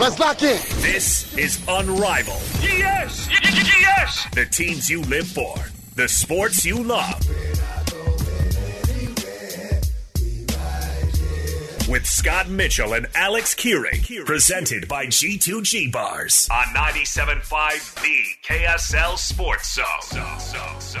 Let's lock in. This is Unrivaled. Yes, y- y- yes. The teams you live for, the sports you love. With Scott Mitchell and Alex Kearing, presented by G2G Bars on 97.5 The KSL Sports Zone. So, so, so.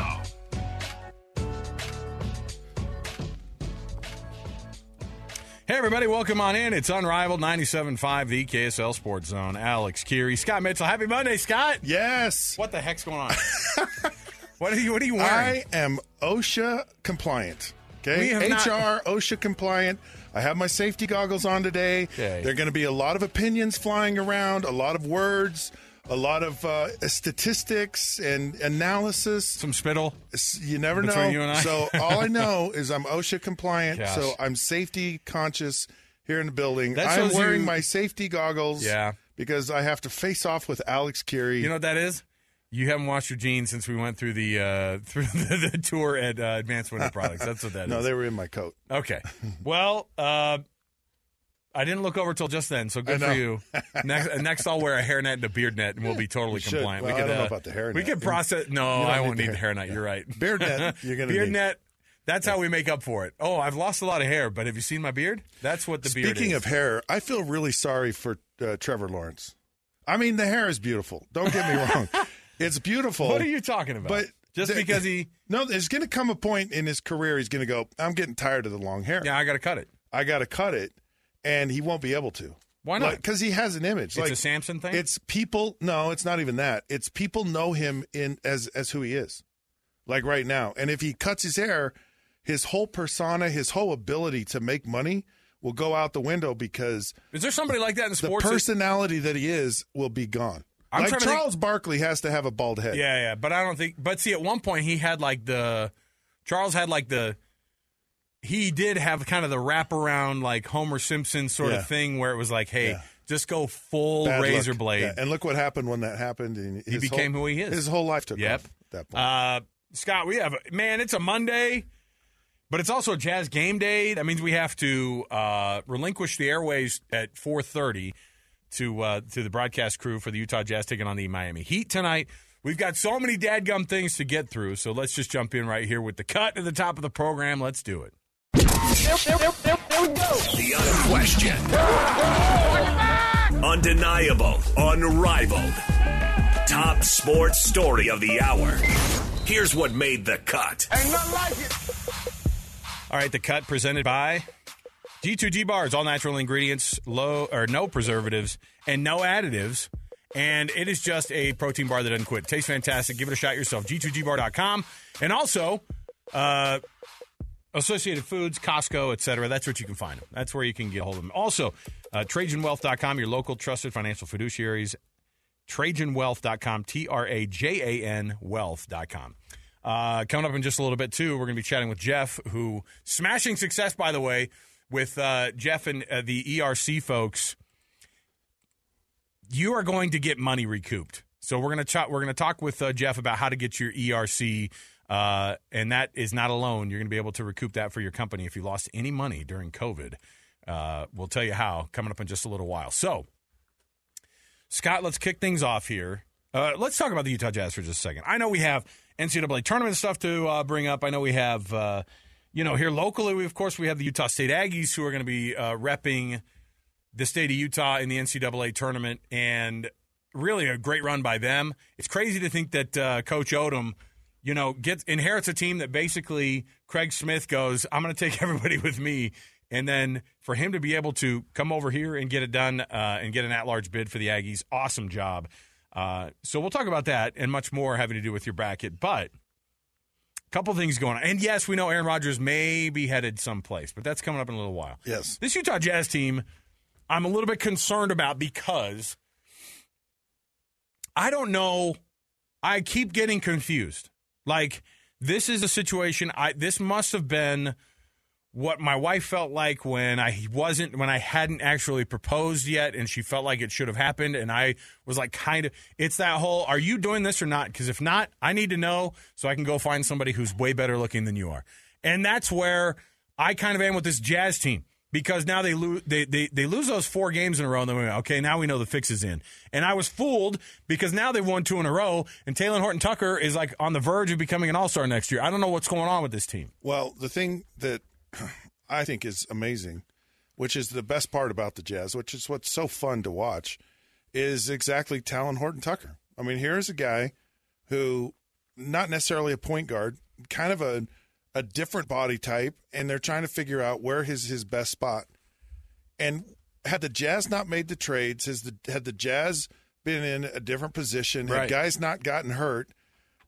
Hey, everybody, welcome on in. It's Unrivaled 97.5, the KSL Sports Zone. Alex Kirry, Scott Mitchell. Happy Monday, Scott. Yes. What the heck's going on? what are you What are you wearing? I am OSHA compliant. We Okay. HR not- OSHA compliant. I have my safety goggles on today. Okay. There are going to be a lot of opinions flying around, a lot of words, a lot of uh, statistics and analysis. Some spittle. You never know. you. So all I know is I'm OSHA compliant. Gosh. So I'm safety conscious here in the building. That I'm wearing you- my safety goggles. Yeah. Because I have to face off with Alex Kirry. You know what that is? You haven't washed your jeans since we went through the uh, through the, the tour at uh, Advanced Winter Products. That's what that is. no, they were in my coat. Okay. Well, uh, I didn't look over till just then, so good for you. Next, next I'll wear a hairnet and a beard net, and we'll be totally compliant. Well, we I could, uh, about the hairnet. We could process. No, I won't need the hair- hairnet. You're right. Beard net, you're gonna beard need. net. That's how we make up for it. Oh, I've lost a lot of hair, but have you seen my beard? That's what the beard Speaking of hair, I feel really sorry for uh, Trevor Lawrence. I mean, the hair is beautiful. Don't get me wrong. It's beautiful. what are you talking about? But just the- because he, No, there's going to come a point in his career he's going to go, I'm getting tired of the long hair. yeah, I got to cut it. I got to cut it. And he won't be able to. Why not? Because he has an image. It's like a Samson thing. It's people. No, it's not even that. It's people know him in as as who he is, like right now. And if he cuts his hair, his whole persona, his whole ability to make money will go out the window because is there somebody like that in the sports? that- personality that he is will be gone. I'm like to think- Charles Barkley has to have a bald head. Yeah, yeah, but I don't think. But see, at one point he had like the Charles had like the he did have kind of the wraparound like Homer Simpson sort Yeah. of thing where it was like, hey, Yeah. just go full Bad razor blade. Yeah, And look what happened when that happened. And He became whole- who he is. His whole life took Yep. that point. Uh, Scott, we have man. It's a Monday, but it's also a Jazz game day. That means we have to uh, relinquish the airways at four thirty to uh, to the broadcast crew for the Utah Jazz taking on the Miami Heat tonight. We've got so many dadgum things to get through, so let's just jump in right here with the cut at the top of the program. Let's do it. The unquestioned, undeniable, unrivaled, top sports story of the hour. Here's what made the cut. Ain't nothing like it. All right, the cut presented by G2G Bars, all natural ingredients, low or no preservatives, and no additives. And it is just a protein bar that doesn't quit. Tastes fantastic. Give it a shot yourself. G2Gbar.com. And also, uh, Associated Foods, Costco, etc. That's what you can find them. That's where you can get hold of them. Also, uh, TrajanWealth.com, your local trusted financial fiduciaries. TrajanWealth.com, T R A J A N Wealth.com. Uh, coming up in just a little bit, too, we're going to be chatting with Jeff, who, smashing success, by the way, with uh, Jeff and uh, the ERC folks. you are going to get money recouped. So we're gonna ch- we're gonna talk with uh, Jeff about how to get your ERC, uh, and that is not a loan. You're gonna be able to recoup that for your company if you lost any money during COVID. Uh, we'll tell you how coming up in just a little while. So, Scott, let's kick things off here. Uh, let's talk about the Utah Jazz for just a second. I know we have NCAA tournament stuff to uh, bring up. I know we have, uh, you know, here locally, we of course we have the Utah State Aggies who are going to be uh, repping the state of Utah in the NCAA tournament, and really a great run by them. It's crazy to think that Coach Odom, you know, gets inherits a team that basically Craig Smith goes, "I'm going to take everybody with me." And then for him to be able to come over here and get it done uh, and get an at large bid for the Aggies, awesome job. Uh, so we'll talk about that and much more having to do with your bracket. But a couple things going on. And yes, we know Aaron Rodgers may be headed someplace, but that's coming up in a little while. Yes. This Utah Jazz team, I'm a little bit concerned about because I don't know. I keep getting confused. Like, this is a situation, I this must have been what my wife felt like when I wasn't when I hadn't actually proposed yet and she felt like it should have happened and I was like kind of it's that whole are you doing this or not because if not I need to know so I can go find somebody who's way better looking than you are. And that's where I kind of am with this Jazz team because now they lose they, they they lose those four games in a row and then okay now we know the fix is in and I was fooled because now they've won two in a row and Talen Horton Tucker is like on the verge of becoming an All Star next year. I don't know what's going on with this team. Well, the thing that I think is amazing, which is the best part about the Jazz, which is what's so fun to watch, is exactly Talen Horton Tucker. I mean, here's a guy who, not necessarily a point guard, kind of a a different body type, and they're trying to figure out where his his best spot. And had the Jazz not made the trades, has the had the Jazz been in a different position, Right. had guys not gotten hurt,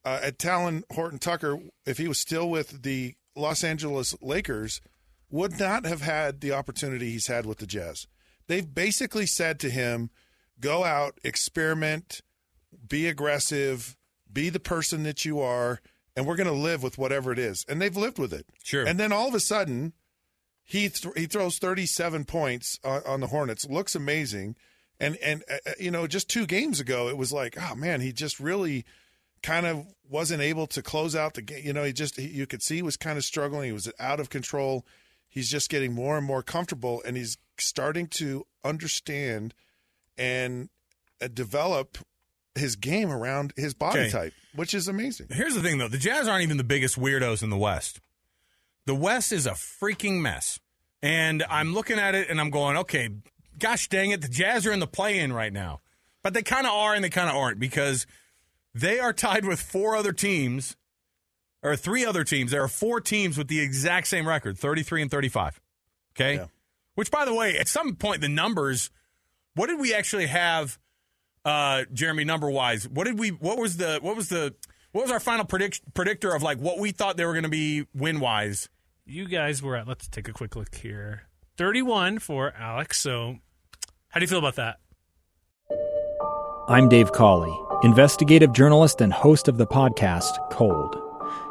uh, at Talen Horton Tucker, if he was still with the Los Angeles Lakers, would not have had the opportunity he's had with the Jazz. They've basically said to him, go out, experiment, be aggressive, be the person that you are, and we're going to live with whatever it is. And they've lived with it. Sure. And then all of a sudden, he th- he throws 37 points on, on the Hornets. Looks amazing. And and uh, you know, just 2 games ago it was like, oh man, he just really kind of wasn't able to close out the game. You know, he just he, you could see he was kind of struggling. He was out of control. He's just getting more and more comfortable and he's starting to understand and uh, develop his game around his body Okay. type, which is amazing. Here's the thing, though: the Jazz aren't even the biggest weirdos in the West. The West is a freaking mess, and I'm looking at it and I'm going, okay, gosh dang it, the Jazz are in the play-in right now, but they kind of are and they kind of aren't because they are tied with four other teams, or three other teams. There are four teams with the exact same record, 33 and 35. Okay, Yeah. which, by the way, at some point the numbers. What did we actually have? Uh, Jeremy, number wise, what did we? What was the? What was the? What was our final predict, predictor of like what we thought they were going to be win wise? You guys were at, let's take a quick look here 31 for Alex. So, how do you feel about that? I'm Dave Cawley, investigative journalist and host of the podcast Cold.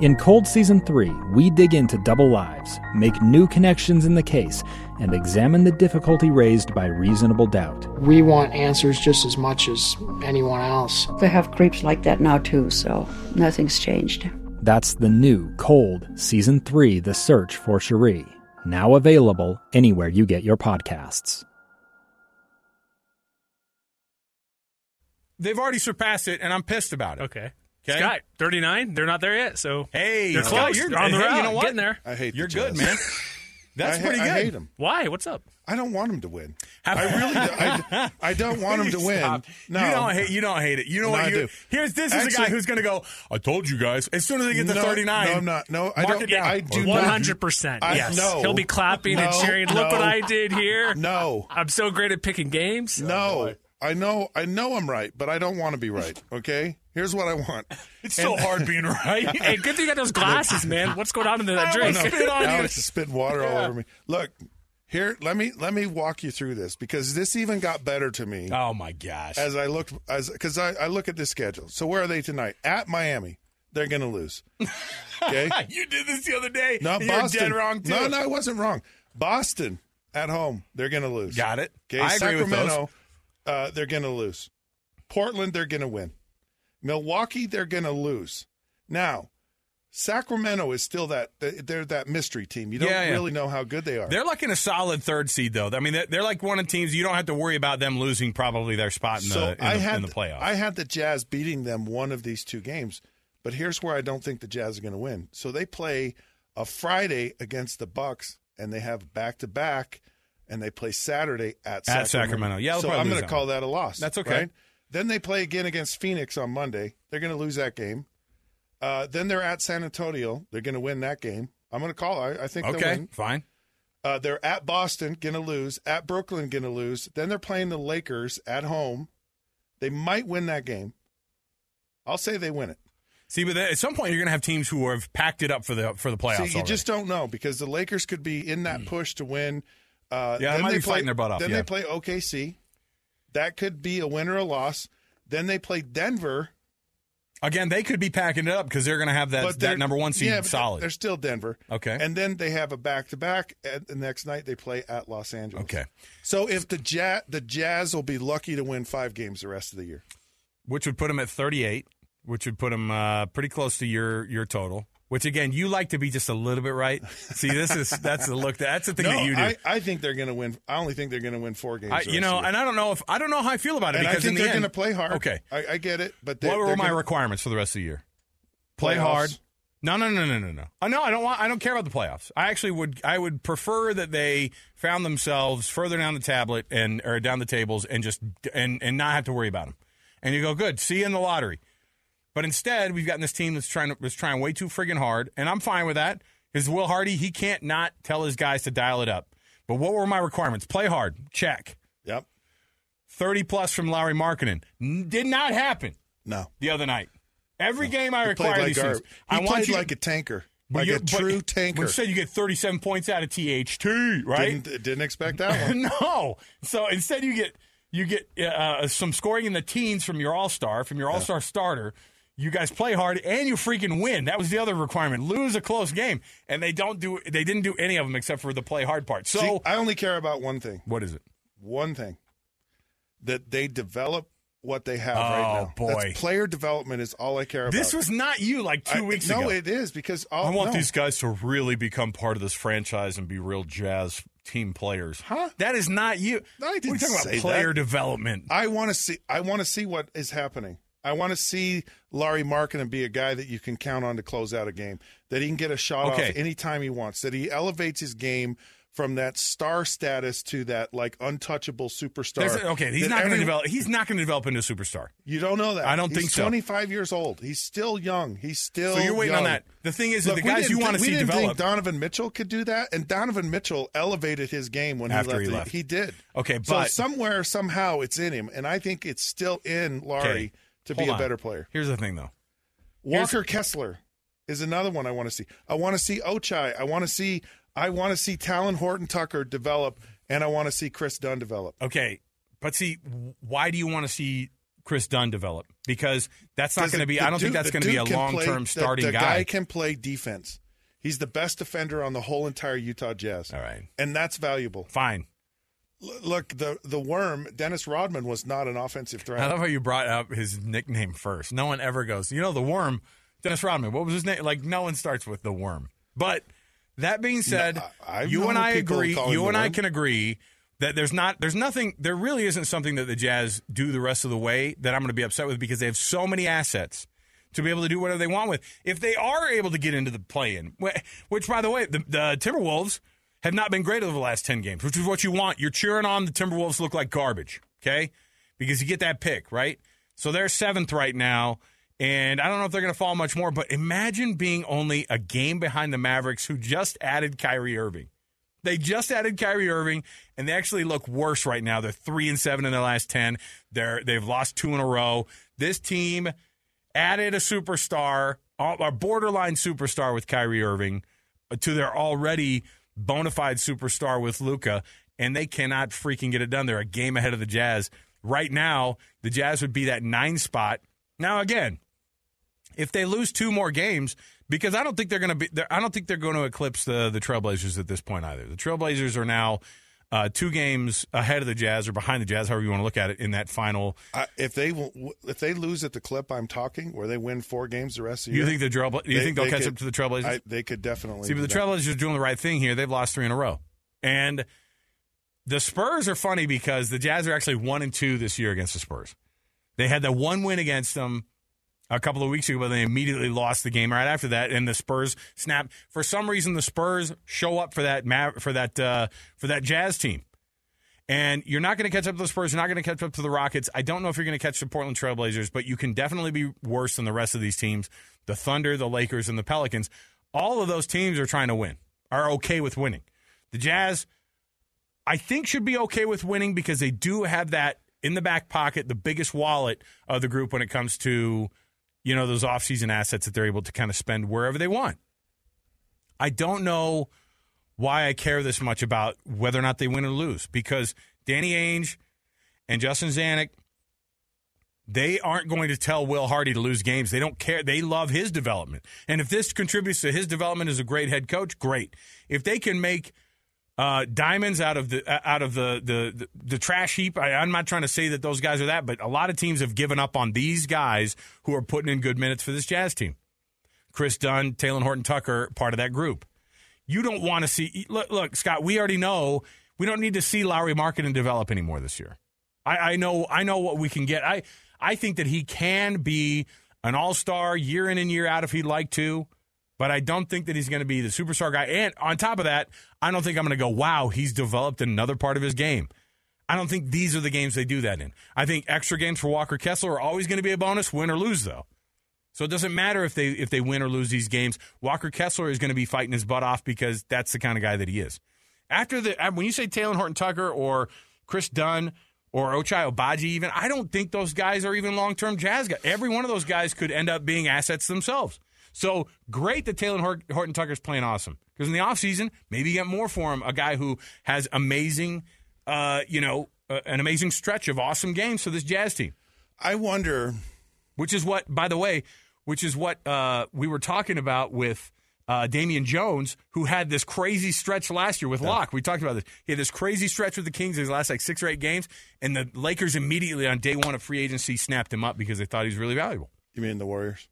In Cold Season 3, we dig into double lives, make new connections in the case, and examine the difficulty raised by reasonable doubt. We want answers just as much as anyone else. They have creeps like that now, too, so nothing's changed. That's the new Cold Season 3 The Search for Sheree, now available anywhere you get your podcasts. They've already surpassed it, and I'm pissed about it. Okay. Okay. Scott, 39. They're not there yet. So, Hey, they're Scott, close. you're They're on the hey, route. You know what? Getting there. I hate You're good, man. That's I ha- pretty good. I hate him. Why? What's up? I don't want him to win. I really. I, I don't want him to win. Stop. No, You don't hate. You don't hate it. You know No, what? I You, do. here's this is a guy who's going to go. I told you guys. As soon as they get to No, 39, no, I'm not. No, I don't-. I do 100%. Yes. no. He'll be clapping and cheering. Look no. what I did here. No, I'm so great at picking games. no. I know, I know I'm right, but I don't want to be right. Okay, here's what I want. It's so hard being right. hey, good thing you got those glasses, man. What's going on in that I drink? almost spit on you. Alex is spitting water all over me. Look, here, let me let me walk you through this because this even got better to me Oh my gosh. as I looked as because I, I look at this schedule. So where are they tonight? At Miami, they're going to lose. Okay, you did this the other day. no, Boston. You're dead wrong too. No, no, I wasn't wrong. Boston at home, they're going to lose. Got it. Okay, I agree with Sacramento, uh, they're going to lose. Portland, they're going to win. Milwaukee, they're going to lose. Now, Sacramento is still that they're that mystery team. You don't Yeah, yeah. really know how good they are. They're like in a solid third seed, though. I mean, they're, they're like one of the teams you don't have to worry about them losing probably their spot in, so the, in, I the, had in the playoffs. I had the Jazz beating them one of these two games, but here's where I don't think the Jazz are going to win. So they play a Friday against the Bucks, and they have back to back, and they play Saturday at At Sacramento. Yeah, so I'm going to call that a loss. That's okay. right? Then they play again against Phoenix on Monday. They're going to lose that game. Uh, then they're at San Antonio. They're going to win that game. I'm going to call. I, I think they'll okay, win. fine. Uh, they're at Boston, going to lose. At Brooklyn, going to lose. Then they're playing the Lakers at home. They might win that game. I'll say they win it. See, but at some point you're going to have teams who have packed it up for the for the playoffs. See, you already. just don't know because the Lakers could be in that push to win. Uh, Yeah, they might be play, fighting their butt off, Then yeah. they play OKC. That could be a win or a loss. Then they play Denver. again they could be packing it up because they're going to have that that number one seed yeah, solid. They're still Denver. Okay. And then they have a back to back. And the next night they play at Los Angeles. Okay. So if the Jazz, the Jazz will be lucky to win five games the rest of the year. which would put them at 38, which would put them uh, pretty close to your your total. Which again, you like to be just a little bit right. See, this is that's the look. That's the thing no, that you do. I, I think they're going to win. I only think they're going to win four games. I, you know, the and. I don't know if I don't know how I feel about it and I because think in the they're going to play hard. Okay, I, I get it, but they, what were my gonna- requirements for the rest of the year? Play Playoffs. hard. No, no, no, no, no, no. Oh, no, I don't want. I don't care about the playoffs. I actually would. I would prefer that they found themselves further down the tablet and or down the tables and just and and not have to worry about them. And you go, good. See you in the lottery. But instead, we've gotten this team that's trying to that's trying way too friggin' hard, and I'm fine with that. Because Will Hardy, he can't not tell his guys to dial it up. But what were my requirements? Play hard, check. Yep. Thirty plus from Lauri Markkanen did not happen No. the other night. Every game I He require played like these things. garb. I want played you like to, a tanker, but like a but- true But tanker. instead, you get 37 points out of THT, right? Didn't, didn't expect that one. no. So instead, you get you get uh, some scoring in the teens from your All Star, from your All Star starter. You guys play hard and you freaking win. That was the other requirement. Lose a close game, and they don't do. They didn't do any of them except for the play hard part. So See, I only care about one thing. what is it? One thing that they develop what they have Oh, right now. boy. That's player development is all I care about. This was not you like two I- weeks no, ago. No, it is because all, I want no. these guys to really become part of this franchise and be real jazz team players. Huh? That is not you. No, I didn't We're talking about player that. development. I want to see. I want to see what is happening. I want to see Lauri Markkanen be a guy that you can count on to close out a game. That he can get a shot Okay. off anytime he wants. That he elevates his game from that star status to that like untouchable superstar. Okay, he's not going to develop. He's not going to develop into a superstar. You don't know that. I don't He's think so. 25 years old. He's still young. He's still. So you're waiting on that. The thing is, Look, the guys you want to see didn't develop. think Donovan Mitchell could do that, and Donovan Mitchell elevated his game when After he he left. the- left. He did. Okay, so but- somewhere, somehow, it's in him, and I think it's still in Lauri Okay, to hold be a better player. Here's the thing, though. Here's- Walker Kessler is another one I want to see. I want to see Ochai. I want to see. I want to see Talen Horton Tucker develop, and I want to see Kris Dunn develop. Okay, but see, why do you want to see Kris Dunn develop? Because that's not going to be. I don't think that's going to be a long term the- starting the, guy. can play defense. He's the best defender on the whole entire Utah Jazz. All right, and that's valuable. fine. Look, the the worm Dennis Rodman was not an offensive threat. I love how you brought up his nickname first. No one ever goes, you know, the worm, Dennis Rodman. What was his name? Like, no one starts with the worm. But that being said, I've you and I agree. You and I can agree that there's not, there's nothing, there really isn't something that the Jazz do the rest of the way that I'm going to be upset with because they have so many assets to be able to do whatever they want with. If they are able to get into the play-in, which by the way, the, the Timberwolves have not been great over the last 10 games, which is what you want. You're cheering on the Timberwolves look like garbage, okay? Because you get that pick, right? So they're seventh right now, and I don't know if they're going to fall much more, but imagine being only a game behind the Mavericks who just added Kyrie Irving. They just added Kyrie Irving, and they actually look worse right now. They're three and seven in their last ten. They're they've lost two in a row. This team added a superstar, a borderline superstar with Kyrie Irving, uh, to their already bona fide superstar with Luka, and they cannot freaking get it done. They're a game ahead of the Jazz right now. The Jazz would be that nine spot. Now again, if they lose two more games, because I don't think they're going to be. I don't think they're going to eclipse the the Trailblazers at this point either. The Trailblazers are now uh, two games ahead of the Jazz or behind the Jazz, however you want to look at it in that final. If they if they lose at the clip I'm talking, where they win four games the rest of the you year, think the Trailbla- you they, think they'll they catch could, up to the Trailblazers? I, they could definitely. See, but the that. Trailblazers are doing the right thing here. They've lost three in a row, and the Spurs are funny because the Jazz are actually one and two this year against the Spurs. They had that one win against them a couple of weeks ago, but they immediately lost the game right after that, and the Spurs snap. For some reason, the Spurs show up for that for that uh, for that Jazz team, and you're not going to catch up to the Spurs. You're not going to catch up to the Rockets. I don't know if you're going to catch the Portland Trailblazers, but you can definitely be worse than the rest of these teams: the Thunder, the Lakers, and the Pelicans. All of those teams are trying to win, are okay with winning. The Jazz, I think, should be okay with winning because they do have that in the back pocket, the biggest wallet of the group when it comes to you know, those offseason assets that they're able to kind of spend wherever they want. I don't know why I care this much about whether or not they win or lose because Danny Ainge and Justin Zanik, they aren't going to tell Will Hardy to lose games. They don't care. They love his development. And if this contributes to his development as a great head coach, great. If they can make uh, diamonds out of the out of the the, the, the trash heap. I, am not trying to say that those guys are that, but a lot of teams have given up on these guys who are putting in good minutes for this Jazz team. Kris Dunn, Talen Horton Tucker, part of that group. You don't want to see. Look, look, Scott. We already know we don't need to see Lauri Markkanen develop anymore this year. I, I know. I know what we can get. I I think that he can be an all star year in and year out if he'd like to but I don't think that he's going to be the superstar guy. And on top of that, I don't think I'm going to go, wow, he's developed another part of his game. I don't think these are the games they do that in. I think extra games for Walker Kessler are always going to be a bonus, win or lose, though. So it doesn't matter if they if they win or lose these games. Walker Kessler is going to be fighting his butt off because that's the kind of guy that he is. After the uh, when you say Talen Horton Tucker or Kris Dunn or Ochai Agbaji, even I don't think those guys are even long term Jazz guys. Every one of those guys could end up being assets themselves. So great that Talen Horton Tucker's playing awesome because in the offseason, maybe you get more for him. A guy who has amazing, uh, you know, uh, an amazing stretch of awesome games for this Jazz team. I wonder, which is what, by the way, which is what uh, we were talking about with uh, Damian Jones, who had this crazy stretch last year with yeah. Locke. We talked about this. He had this crazy stretch with the Kings his last like six or eight games, and the Lakers immediately on day one of free agency snapped him up because they thought he was really valuable. You mean the Warriors?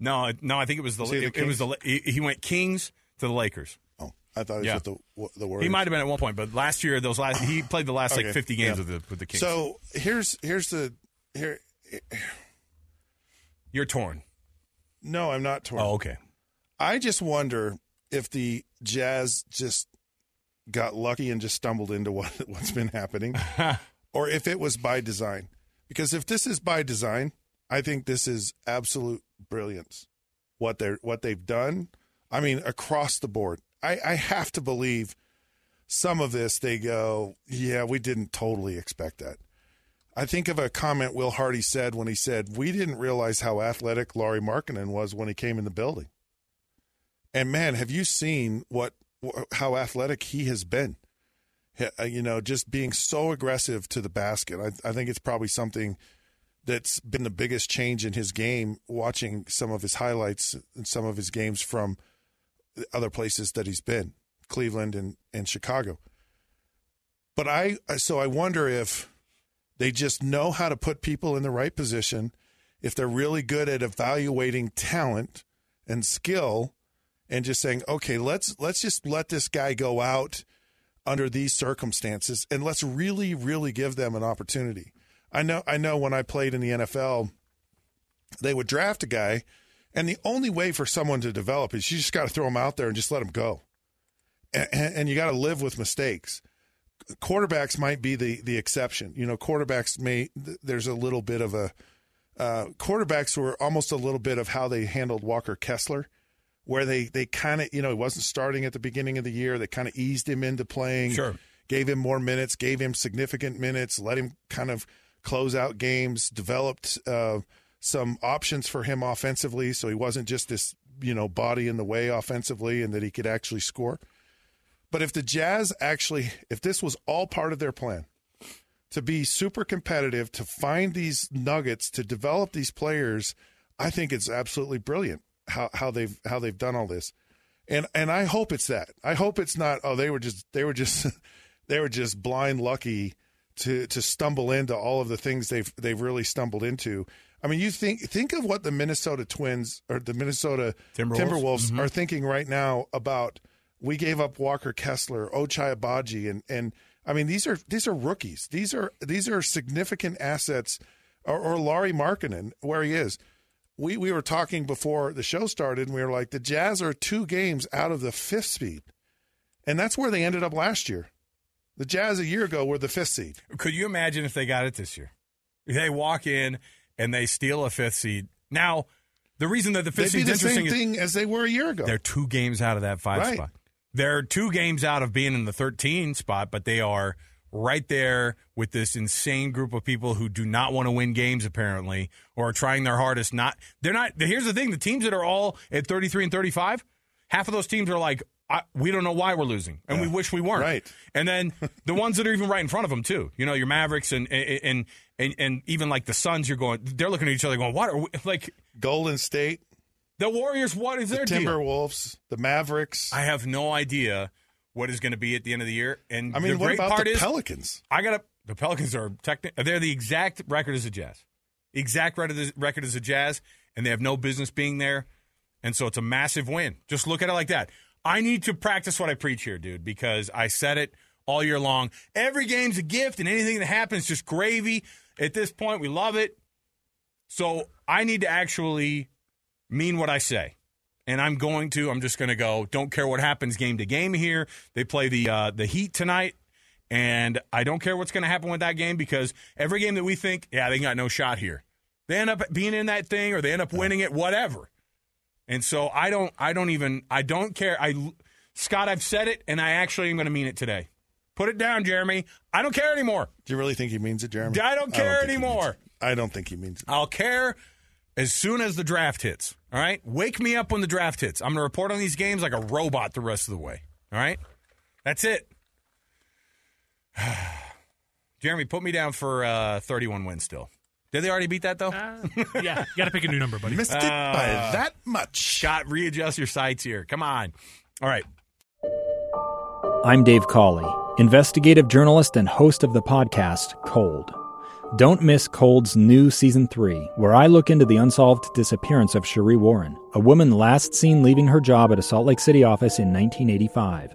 No, no, I think it was the, it, the it, was the he went Kings to the Lakers. Oh, I thought it was yeah. with the the Warriors. He might have been at one point, but last year those last he played the last okay. like 50 games yeah. with the with the Kings. So, here's here's the here You're torn. No, I'm not torn. Oh, okay. I just wonder if the Jazz just got lucky and just stumbled into what what's been happening or if it was by design. Because if this is by design, I think this is absolute brilliance. What they're what they've done. I mean, across the board. I, I have to believe some of this they go, yeah, we didn't totally expect that. I think of a comment Will Hardy said when he said, We didn't realize how athletic Lauri Markkanen was when he came in the building. And man, have you seen what how athletic he has been? Uh, you know, just being so aggressive to the basket. I, I think it's probably something that's been the biggest change in his game. Watching some of his highlights and some of his games from other places that he's been, Cleveland and, and Chicago. But I so I wonder if they just know how to put people in the right position, if they're really good at evaluating talent and skill, and just saying, okay, let's let's just let this guy go out under these circumstances, and let's really, really give them an opportunity. I know I know when I played in the NFL, they would draft a guy, and the only way for someone to develop is you just got to throw them out there and just let them go, and, and you got to live with mistakes. Quarterbacks might be the the exception. You know, quarterbacks may there's a little bit of a uh, quarterbacks were almost a little bit of how they handled Walker Kessler where they they kind of you know he wasn't starting at the beginning of the year. They kind of eased him into playing. Sure. Gave him more minutes, gave him significant minutes, let him kind of close out games, developed uh, some options for him offensively, so he wasn't just this you know body in the way offensively, and that he could actually score. But if the Jazz actually, if this was all part of their plan to be super competitive, to find these nuggets, to develop these players, I think it's absolutely brilliant how, how they've how they've done all this. And and I hope it's that. I hope it's not. Oh, they were just they were just they were just blind lucky to to stumble into all of the things they've they've really stumbled into. I mean, you think think of what the Minnesota Twins or the Minnesota Timberwolves, Timberwolves mm-hmm. are thinking right now about we gave up Walker Kessler, Ochai Agbaji, and and I mean these are these are rookies. These are these are significant assets. Or, or Lauri Markkanen, where he is. We we were talking before the show started, and we were like, the Jazz are two games out of the fifth seed, and that's where they ended up last year. The Jazz a year ago were the fifth seed. Could you imagine if they got it this year? They walk in and they steal a fifth seed. Now, the reason that the fifth They'd be the same interesting is thing as they were a year ago. they're two games out of that five Right. spot. They're two games out of being in the 13 spot, but they are right there with this insane group of people who do not want to win games apparently or are trying their hardest not they're not here's the thing the teams that are all at 33 and 35 half of those teams are like I, we don't know why we're losing and we wish we weren't Right. and then the ones that are even right in front of them too you know your mavericks and and and, and even like the suns you're going they're looking at each other going what are we like Golden State, the warriors what is the their deal Timberwolves, the Mavericks. I have no idea what is going to be at the end of the year. And I mean, the what great about part the is, Pelicans? I got. The Pelicans are techni- They're the exact record as the Jazz, exact record as, record as the Jazz, and they have no business being there. And so it's a massive win. Just look at it like that. I need to practice what I preach here, dude, because I said it all year long. Every game's a gift, and anything that happens is just gravy. At this point, we love it. So I need to actually mean what I say. And I'm going to. I'm just going to go. Don't care what happens game to game here. They play the uh, the Heat tonight, and I don't care what's going to happen with that game because every game that we think, yeah, they got no shot here, they end up being in that thing or they end up winning it, whatever. And so I don't. I don't even. I don't care. I Scott, I've said it, and I actually am going to mean it today. Put it down, Jeremy. I don't care anymore. Do you really think he means it, Jeremy? I don't care he means anymore. I don't think he means it. I'll care as soon as the draft hits. All right? Wake me up when the draft hits. I'm going to report on these games like a robot the rest of the way. All right? That's it. Jeremy, put me down for uh, 31 wins still. Did they already beat that, though? Uh, yeah, you got to pick a new number, buddy. Missed it by that much. Scott, readjust your sights here. Come on. All right. I'm Dave Cawley, investigative journalist and host of the podcast Cold. Don't miss Cold's new season three, where I look into the unsolved disappearance of Sheree Warren, a woman last seen leaving her job at a Salt Lake City office in 1985.